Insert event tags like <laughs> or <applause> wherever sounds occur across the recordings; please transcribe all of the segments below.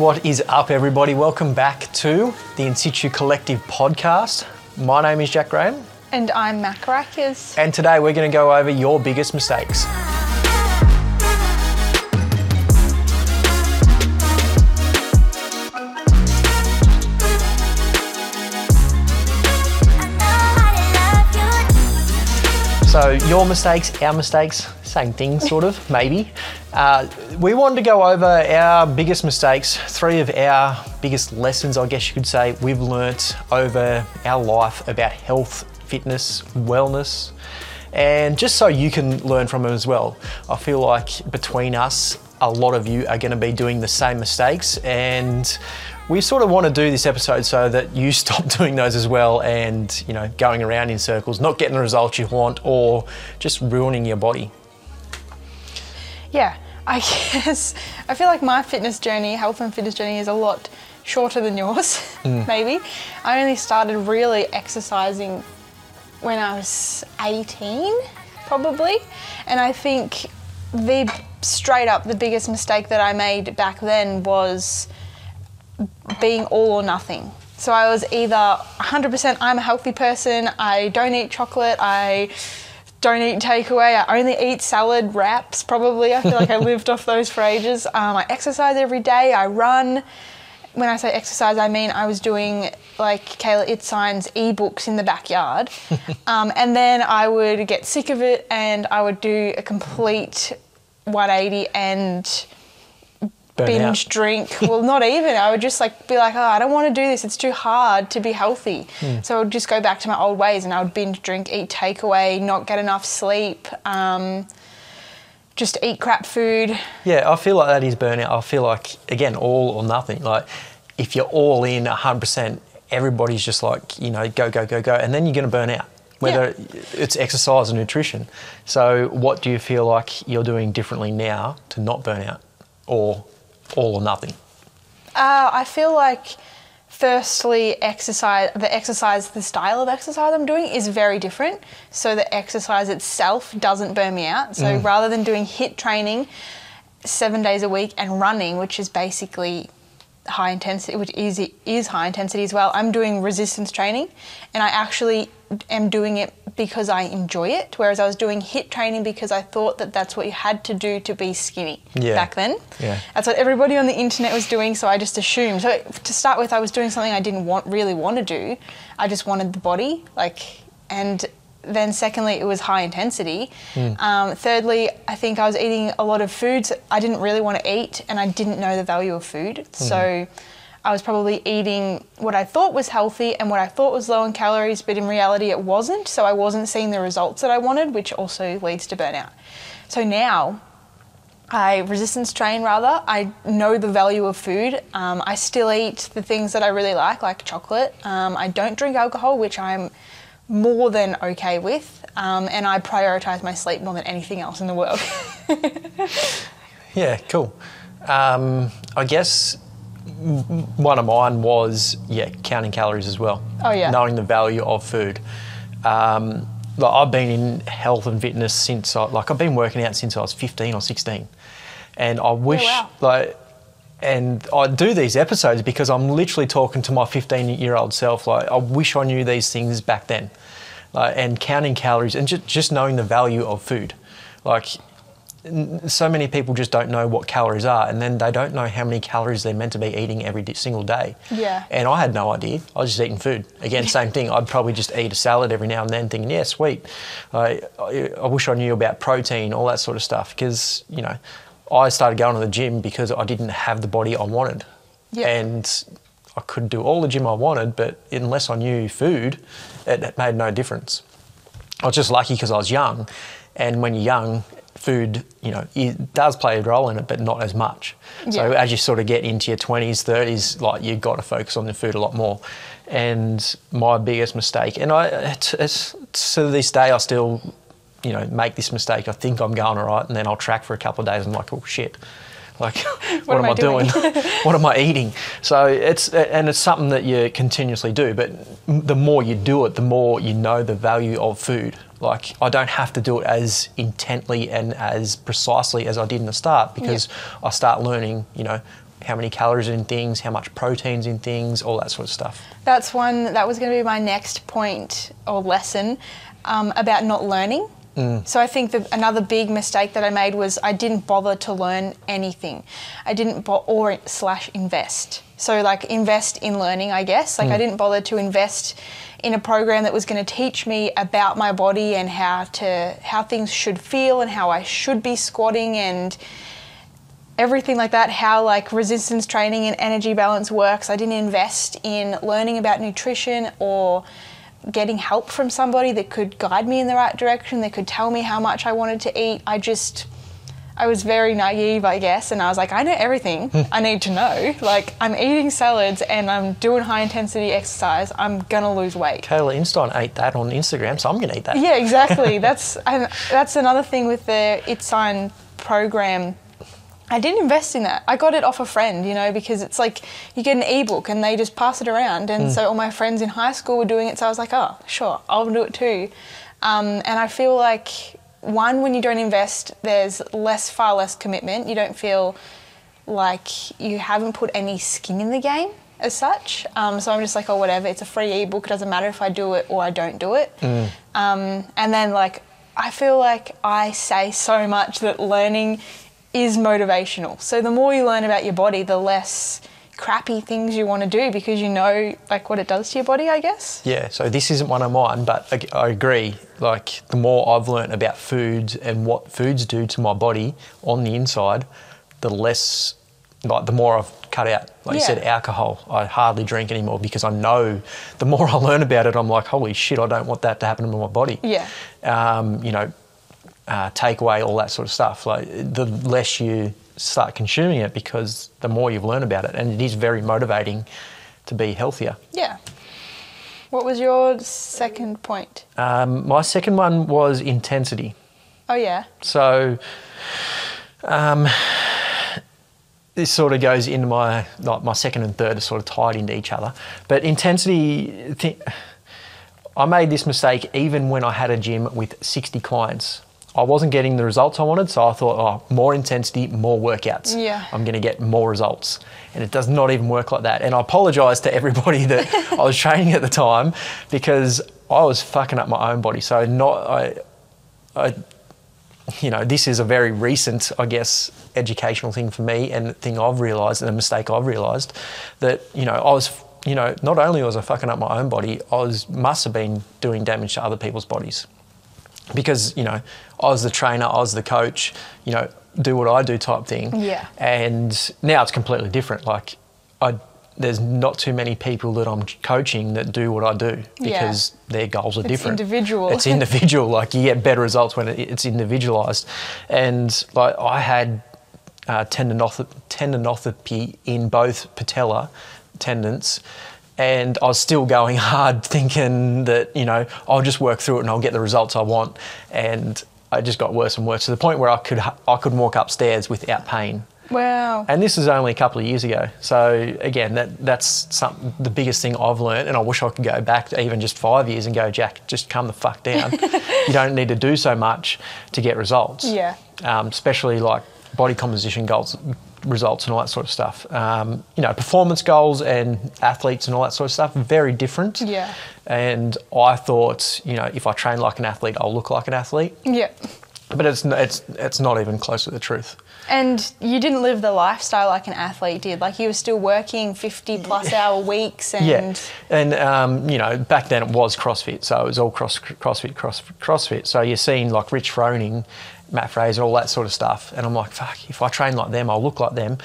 What is up, everybody? Welcome back to the In Situ Collective podcast. My name is Jack Graham, And I'm Mack Rackers. and today we're going to go over your biggest mistakes. So, your mistakes, our mistakes, same thing, sort of, maybe. Uh, we wanted to go over our biggest mistakes, three of our biggest lessons, I guess you could say, we've learnt over our life about health, fitness, wellness, and just so you can learn from them as well. I feel like between us, a lot of you are going to be doing the same mistakes, and we sort of want to do this episode so that you <laughs> stop doing those as well and you know going around in circles not getting the results you want or just ruining your body Yeah, I <laughs> guess I feel like my fitness journey, health and fitness journey, is a lot shorter than yours, <laughs> mm. maybe. I only started really exercising when I was 18, probably. And I think the straight up the biggest mistake that I made back then was being all or nothing. So I was either 100% I'm a healthy person, I don't eat chocolate, I don't eat takeaway, I only eat salad wraps, probably. I feel like I <laughs> lived off those for ages. Um, I exercise every day, I run. When I say exercise, I mean I was doing like Kayla Itsines' ebooks in the backyard. <laughs> um, and then I would get sick of it and I would do a complete 180 and Burn binge out. drink. Well, not even. I would just like be like, oh, I don't want to do this. It's too hard to be healthy. Hmm. So I would just go back to my old ways, and I would binge drink, eat takeaway, not get enough sleep, um, just eat crap food. yeah i feel like that is burnout i feel like again all or nothing like if you're all in 100% everybody's just like you know go go go go and then you're going to burn out whether it's exercise or nutrition so what do you feel like you're doing differently now to not burn out or all or nothing Uh, I feel like, firstly, exercise. The exercise, the style of exercise I'm doing is very different. So the exercise itself doesn't burn me out. So rather than doing HIIT training seven days a week and running, which is basically high intensity, which is is high intensity as well. I'm doing resistance training, and I actually am doing it because I enjoy it. Whereas I was doing HIIT training because I thought that that's what you had to do to be skinny Yeah. back then. Yeah. That's what everybody on the internet was doing, so I just assumed. So to start with, I was doing something I didn't want really want to do. I just wanted the body, like, and then secondly, it was high intensity. Um, thirdly, I think I was eating a lot of foods I didn't really want to eat, and I didn't know the value of food. So. I was probably eating what I thought was healthy and what I thought was low in calories, but in reality it wasn't. So I wasn't seeing the results that I wanted, which also leads to burnout. So now I resistance train rather. I know the value of food. Um, I still eat the things that I really like, like chocolate. Um, I don't drink alcohol, which I'm more than okay with. Um, and I prioritize my sleep more than anything else in the world. <laughs> Yeah, cool. Um, I guess one of mine was yeah counting calories as well. Oh, yeah. knowing the value of food. Um, like I've been in health and fitness since I, like I've been working out since I was 15 or 16, and I wish wow. like. And I do these episodes because I'm literally talking to my 15 year old self. Like, I wish I knew these things back then. Like, and counting calories and just, just knowing the value of food. Like, so many people just don't know what calories are, and then they don't know how many calories they're meant to be eating every single day. Yeah. And I had no idea. I was just eating food. Again, same thing. I'd probably just eat a salad every now and then, thinking, yeah, sweet. I, I, I wish I knew about protein, all that sort of stuff, because you know, I started going to the gym because I didn't have the body I wanted, Yeah. and I could do all the gym I wanted, but unless I knew food, it, made no difference. I was just lucky because I was young, and when you're young, food, you know, it does play a role in it, but not as much. So as you sort of get into your 20s, 30s, like you've got to focus on the food a lot more. And my biggest mistake, and I, it's, it's, to this day, I still, you know, make this mistake. I think I'm going all right, and then I'll track for a couple of days, and I'm like, oh shit. Like, <laughs> what, am, I doing? <laughs> what am I eating? So it's and it's something that you continuously do. But the more you do it, the more you know the value of food. Like I don't have to do it as intently and as precisely as I did in the start because I start learning, you know, how many calories are in things, how much protein's in things, all that sort of stuff. That's one. That was going to be my next point or lesson um, about not learning. Mm. So I think that another big mistake that I made was I didn't bother to learn anything. I didn't bo- or slash invest. So like invest in learning, I guess. Like I mm. didn't bother to invest in a program that was going to teach me about my body and how to how things should feel and how I should be squatting and everything like that, how like resistance training and energy balance works. I didn't invest in learning about nutrition or getting help from somebody that could guide me in the right direction, that could tell me how much I wanted to eat. I just I was very naive, I guess, and I was like, I know everything hmm. I need to know. Like, I'm eating salads and I'm doing high intensity exercise. I'm gonna lose weight. Kayla Itsines ate that on Instagram, so I'm going to eat that. Yeah, exactly. <laughs> that's and that's another thing with the Itsines program. I didn't invest in that. I got it off a friend, you know, because it's like you get an ebook and they just pass it around. And so all my friends in high school were doing it, so I was like, oh, sure, I'll do it too. Um, and I feel like one, when you don't invest, there's less, far less commitment. You don't feel like you haven't put any skin in the game as such. Um, so I'm just like, oh, whatever. It's a free ebook. It doesn't matter if I do it or I don't do it. Um, and then like, I feel like I say so much that learning is motivational. So the more you learn about your body, the less crappy things you want to do because you know like what it does to your body, I guess. Yeah, so this isn't one of mine, but I, I agree. Like, the more I've learned about foods and what foods do to my body on the inside, the less, like, the more I've cut out. Like you said, alcohol. I hardly drink anymore because I know the more <laughs> I learn about it, I'm like, holy shit, I don't want that to happen to my body. Yeah. Um, you know, uh, take away all that sort of stuff. Like, the less you start consuming it because the more you've learned about it. And it is very motivating to be healthier. Yeah. What was your second point? Um, my second one was intensity. Oh yeah. So, um, this sort of goes into my like my second and third are sort of tied into each other. But intensity, th- I made this mistake even when I had a gym with 60 clients. I wasn't getting the results I wanted, so I thought, oh, more intensity, more workouts. Yeah. I'm going to get more results. And it does not even work like that. And I apologise to everybody that <laughs> I was training at the time because I was fucking up my own body. So not I, I you know, this is a very recent, I guess, educational thing for me and thing I've realised and a mistake I've realised that, you know, I was, you know, not only was I fucking up my own body, I was must have been doing damage to other people's bodies. Because, you know, I was the trainer, I was the coach, you know, do what I do type thing. Yeah. And now it's completely different. Like, I, there's not too many people that I'm coaching that do what I do Yeah. because their goals are It's different. individual. It's <laughs> individual. Like you get better results when it's individualized. And like I had uh, tendinopathy in both patella tendons. And I was still going <laughs> hard, thinking that you know I'll just work through it and I'll get the results I want. And I just got worse and worse to the point where I could I could walk upstairs without pain. Wow. And this is only a couple of years ago. So again, that that's some, the biggest thing I've learned, and I wish I could go back to even just five years and go, Jack, just come the fuck down. <laughs> you don't need to do so much to get results. Yeah. Um, especially like body composition goals, results, and all that sort of stuff. Um, you know, performance goals and athletes and all that sort of stuff very different. Yeah. And I thought, you know, if I train like an athlete, I'll look like an athlete. Yeah. But it's it's it's not even close to the truth. And you didn't live the lifestyle like an athlete did. Like you were still working 50 plus hour weeks and Yeah, and um, you know, back then it was CrossFit, so it was all cross CrossFit, cross, CrossFit. So you're seeing like Rich Froning, Matt Fraser, all that sort of stuff, and I'm like, fuck, if I train like them, I'll look like them.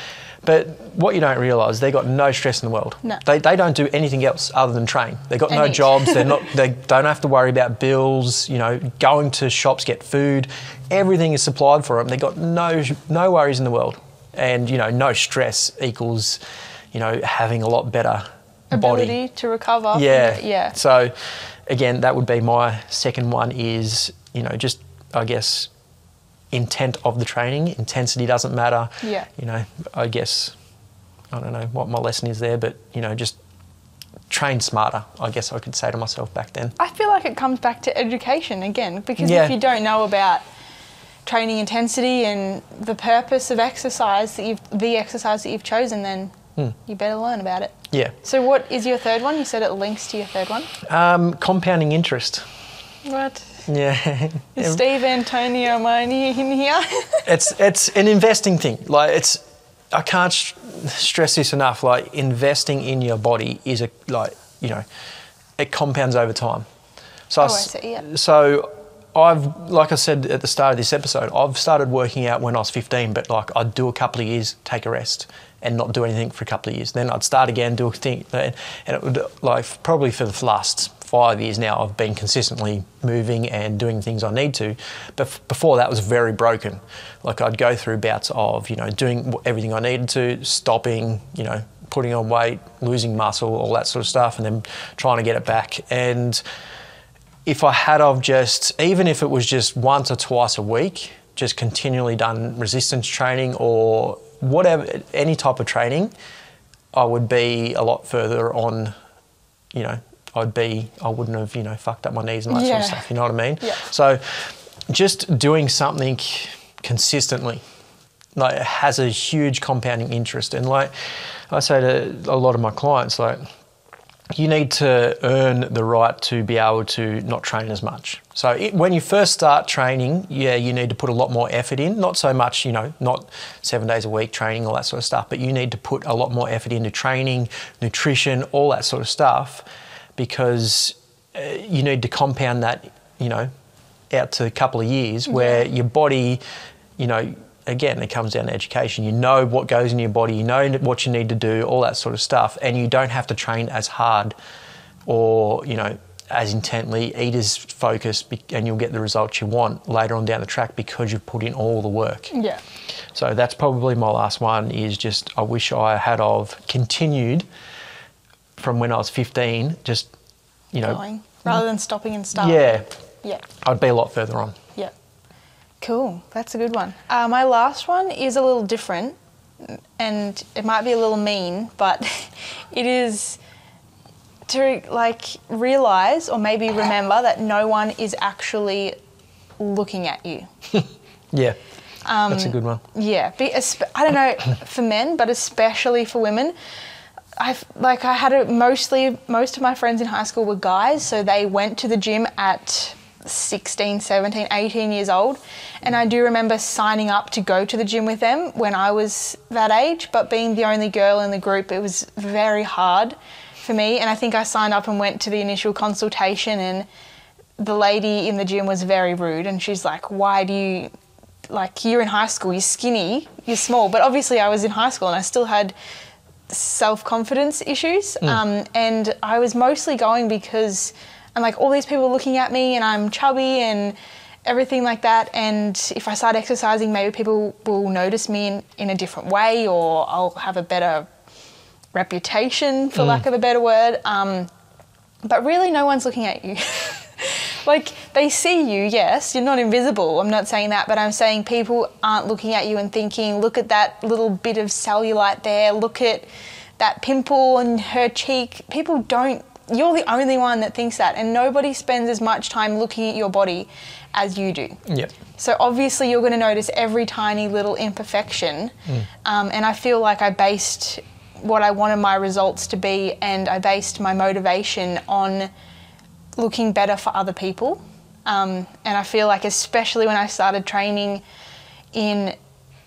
But what you don't realise, they got no stress in the world. No. They, they don't do anything else other than train. They got no eat. jobs. They're not. <laughs> They don't have to worry about bills. You know, going to shops get food. Everything is supplied for them. They got no no worries in the world, and you know, no stress equals, you know, having a lot better ability body. to recover. Yeah. Yeah. So, again, that would be my second one. Is you know just I guess intent of the training. Intensity doesn't matter. Yeah. You know, I guess I don't know what my lesson is there, but you know, just train smarter. I guess I could say to myself back then. I feel like it comes back to education again because Yeah. if you don't know about training intensity and the purpose of exercise that you've the exercise that you've chosen, then you better learn about it. Yeah. So, what is your third one? You said it links to your third one. Um, compounding interest. What? Yeah. <laughs> Is Steve Antonio Moni in here? <laughs> it's it's an investing thing. Like it's, I can't st- stress this enough. Like investing in your body is a like you know, it compounds over time. So Oh, I s- see, yeah. so I've like I said at the start of this episode, I've started working out when I was 15, but like I'd do a couple of years, take a rest, and not do anything for a couple of years. Then I'd start again, do a thing, and it would like probably for the last five years now, I've been consistently moving and doing things I need to. But before that was very broken. Like I'd go through bouts of you know doing everything I needed to, stopping, you know, putting on weight, losing muscle, all that sort of stuff, and then trying to get it back and if I had of just, even if it was just once or twice a week, just continually done resistance training or whatever, any type of training, I would be a lot further on, you know, I'd be, I wouldn't have, you know, fucked up my knees and that sort of stuff, you know what I mean? Yeah. So just doing something consistently, like, has a huge compounding interest. And like I say to a lot of my clients, like, you need to earn the right to be able to not train as much. So it, when you first start training, yeah, you need to put a lot more effort in. Not so much, you know, not seven days a week training, all that sort of stuff, but you need to put a lot more effort into training, nutrition, all that sort of stuff, because uh, you need to compound that, you know, out to a couple of years where your body, you know, again, it comes down to education. You know what goes in your body, you know what you need to do, all that sort of stuff, and you don't have to train as hard or, you know, as intently, eat as focused, and you'll get the results you want later on down the track because you've put in all the work. yeah. So that's probably my last one is just I wish I had of continued from when I was 15, just, you know, Going rather than stopping and starting. yeah, Yeah. I'd be a lot further on. Yeah. Cool. That's a good one. Uh, my last one is a little different and it might be a little mean, but <laughs> it is to like realize or maybe remember that no one is actually looking at you. <laughs> Yeah, Um, that's a good one. Yeah, be, I don't know for men, but especially for women. I've like I had a mostly most of my friends in high school were guys, so they went to the gym at 16, 17, 18 years old. And I do remember signing up to go to the gym with them when I was that age, but being the only girl in the group, it was very hard for me. And I think I signed up and went to the initial consultation and the lady in the gym was very rude and she's like, "Why do you like you're in high school, you're skinny, you're small. But obviously, I was in high school and I still had self confidence issues. Um, and I was mostly going because I'm like, all these people are looking at me and I'm chubby and everything like that. And if I start exercising, maybe people will notice me in, in a different way or I'll have a better reputation, for lack of a better word. Um, but really, no one's looking at you. <laughs> like they see you, yes, you're not invisible. I'm not saying that, but I'm saying people aren't looking at you and thinking, look at that little bit of cellulite there, look at that pimple on her cheek. People don't, you're the only one that thinks that, and nobody spends as much time looking at your body as you do. Yeah. So obviously you're going to notice every tiny little imperfection, um, and I feel like I based what I wanted my results to be, and I based my motivation on looking better for other people. Um, and I feel like especially when I started training in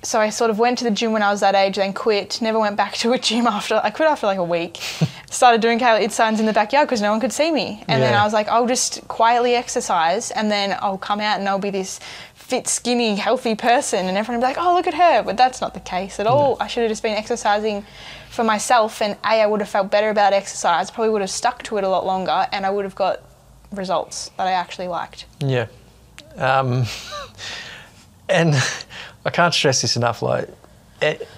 so I sort of went to the gym when I was that age, then quit. Never went back <laughs> to a gym after. I quit after like a week. <laughs> Started doing Kayla Itsines in the backyard because no one could see me. And then I was like, I'll just quietly exercise, and then I'll come out and I'll be this fit, skinny, healthy person, and everyone will be like, oh, look at her. But that's not the case at all. I should have just been exercising for myself, and a I would have felt better about exercise. Probably would have stuck to it a lot longer, and I would have got results that I actually liked. Yeah. Um, <laughs> and <laughs> I can't stress this enough. Like, it,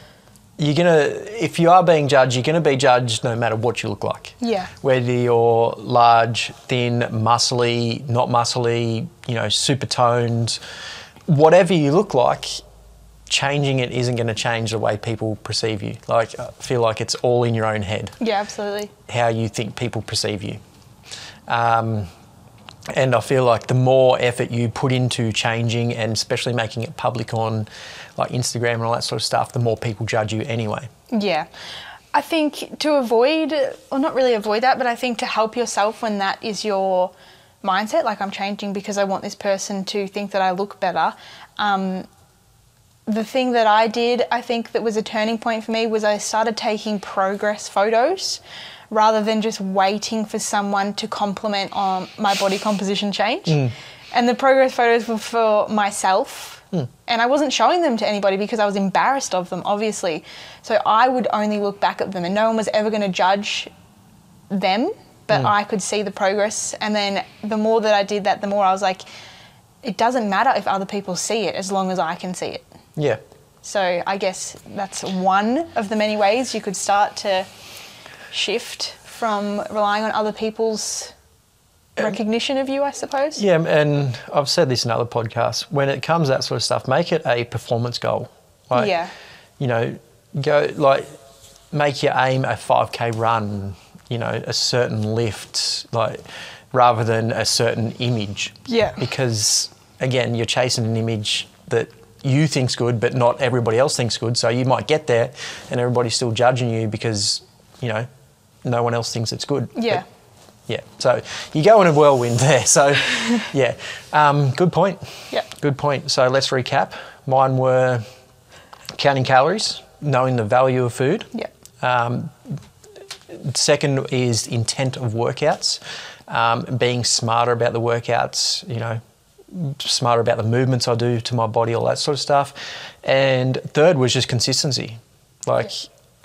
you're gonna, if you are being judged, you're gonna be judged no matter what you look like. Yeah. Whether you're large, thin, muscly, not muscly, you know, super toned, whatever you look like, changing it isn't going to change the way people perceive you. Like, I feel like it's all in your own head Yeah, absolutely. how you think people perceive you. Um, And I feel like the more effort you put into changing and especially making it public on like Instagram and all that sort of stuff, the more people judge you anyway. Yeah. I think to avoid, or not really avoid that, but I think to help yourself when that is your mindset, like I'm changing because I want this person to think that I look better. Um, the thing that I did, I think that was a turning point for me, was I started taking progress photos rather than just waiting for someone to compliment on my body composition change. Mm. And the progress photos were for myself. Mm. And I wasn't showing them to anybody because I was embarrassed of them, obviously. So I would only look back at them, and no one was ever going to judge them, but mm. I could see the progress. And then the more that I did that, the more I was like, it doesn't matter if other people see it as long as I can see it. Yeah. So I guess that's one of the many ways you could start to shift from relying on other people's recognition of you, I suppose. Yeah, and I've said this in other podcasts. When it comes to that sort of stuff, make it a performance goal. Like, Yeah. You know, go like make your aim a 5k run. You know, a certain lift, like rather than a certain image. Yeah. Because again, you're chasing an image that you think's good, but not everybody else thinks good. So you might get there, and everybody's still judging you because you know no one else thinks it's good. Yeah. But yeah. So you go in a whirlwind there. So <laughs> yeah, um, good point. Yep. Good point. So let's recap. Mine were counting calories, knowing the value of food. Yep. Um, second is intent of workouts, um, being smarter about the workouts. You know, smarter about the movements I do to my body, all that sort of stuff. And third was just consistency. Like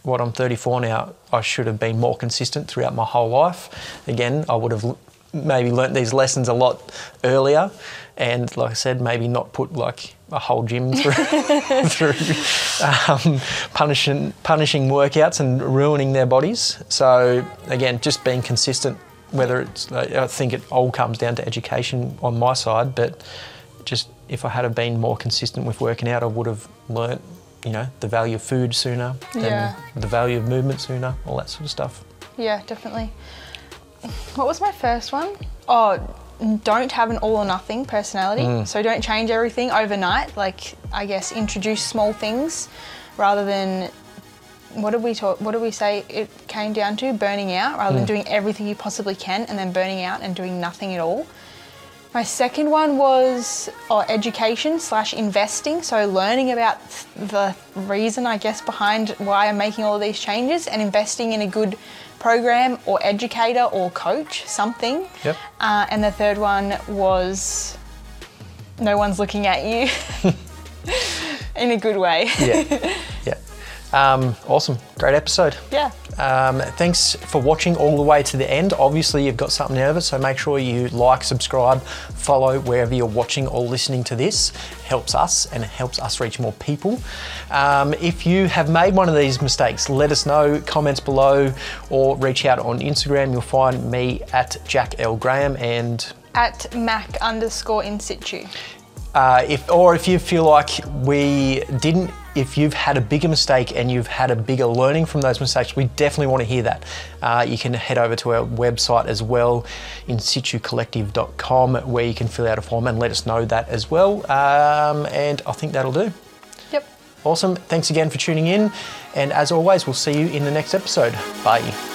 what I'm 34 now, I should have been more consistent throughout my whole life. Again, I would have maybe learnt these lessons a lot earlier. And like I said, maybe not put like a whole gym through, <laughs> through um, punishing, punishing workouts and ruining their bodies. So again, just being consistent whether it's I think it all comes down to education on my side, but just if I had have been more consistent with working out, I would have learnt, you know, the value of food sooner Yeah. and the value of movement sooner, all that sort of stuff. Yeah, definitely. What was my first one? Oh, don't have an all or nothing personality. Mm. So don't change everything overnight. Like I guess introduce small things rather than what did we talk what did we say it came down to? Burning out rather than mm. doing everything you possibly can and then burning out and doing nothing at all. My second one was oh, education slash investing. So learning about the reason, I guess, behind why I'm making all of these changes and investing in a good program or educator or coach, something. Yep. Uh, and the third one was no one's looking at you <laughs> in a good way. Yeah. <laughs> yeah. Um, awesome. Great episode. yeah. Um, thanks for watching all the way to the end. Obviously, you've got something out of it, so make sure you like, subscribe, follow wherever you're watching or listening to this. Helps us and helps us reach more people. Um, if you have made one of these mistakes, let us know. Comments below or reach out on Instagram. You'll find me at Jack L Graham and At Mack underscore in situ. uh, if or if you feel like we didn't if you've had a bigger mistake and you've had a bigger learning from those mistakes we definitely want to hear that. Uh, you can head over to our website as well in situcollective.com where you can fill out a form and let us know that as well. Um, and i think that'll do. Yep. awesome. Thanks again for tuning in. And as always we'll see you in the next episode. Bye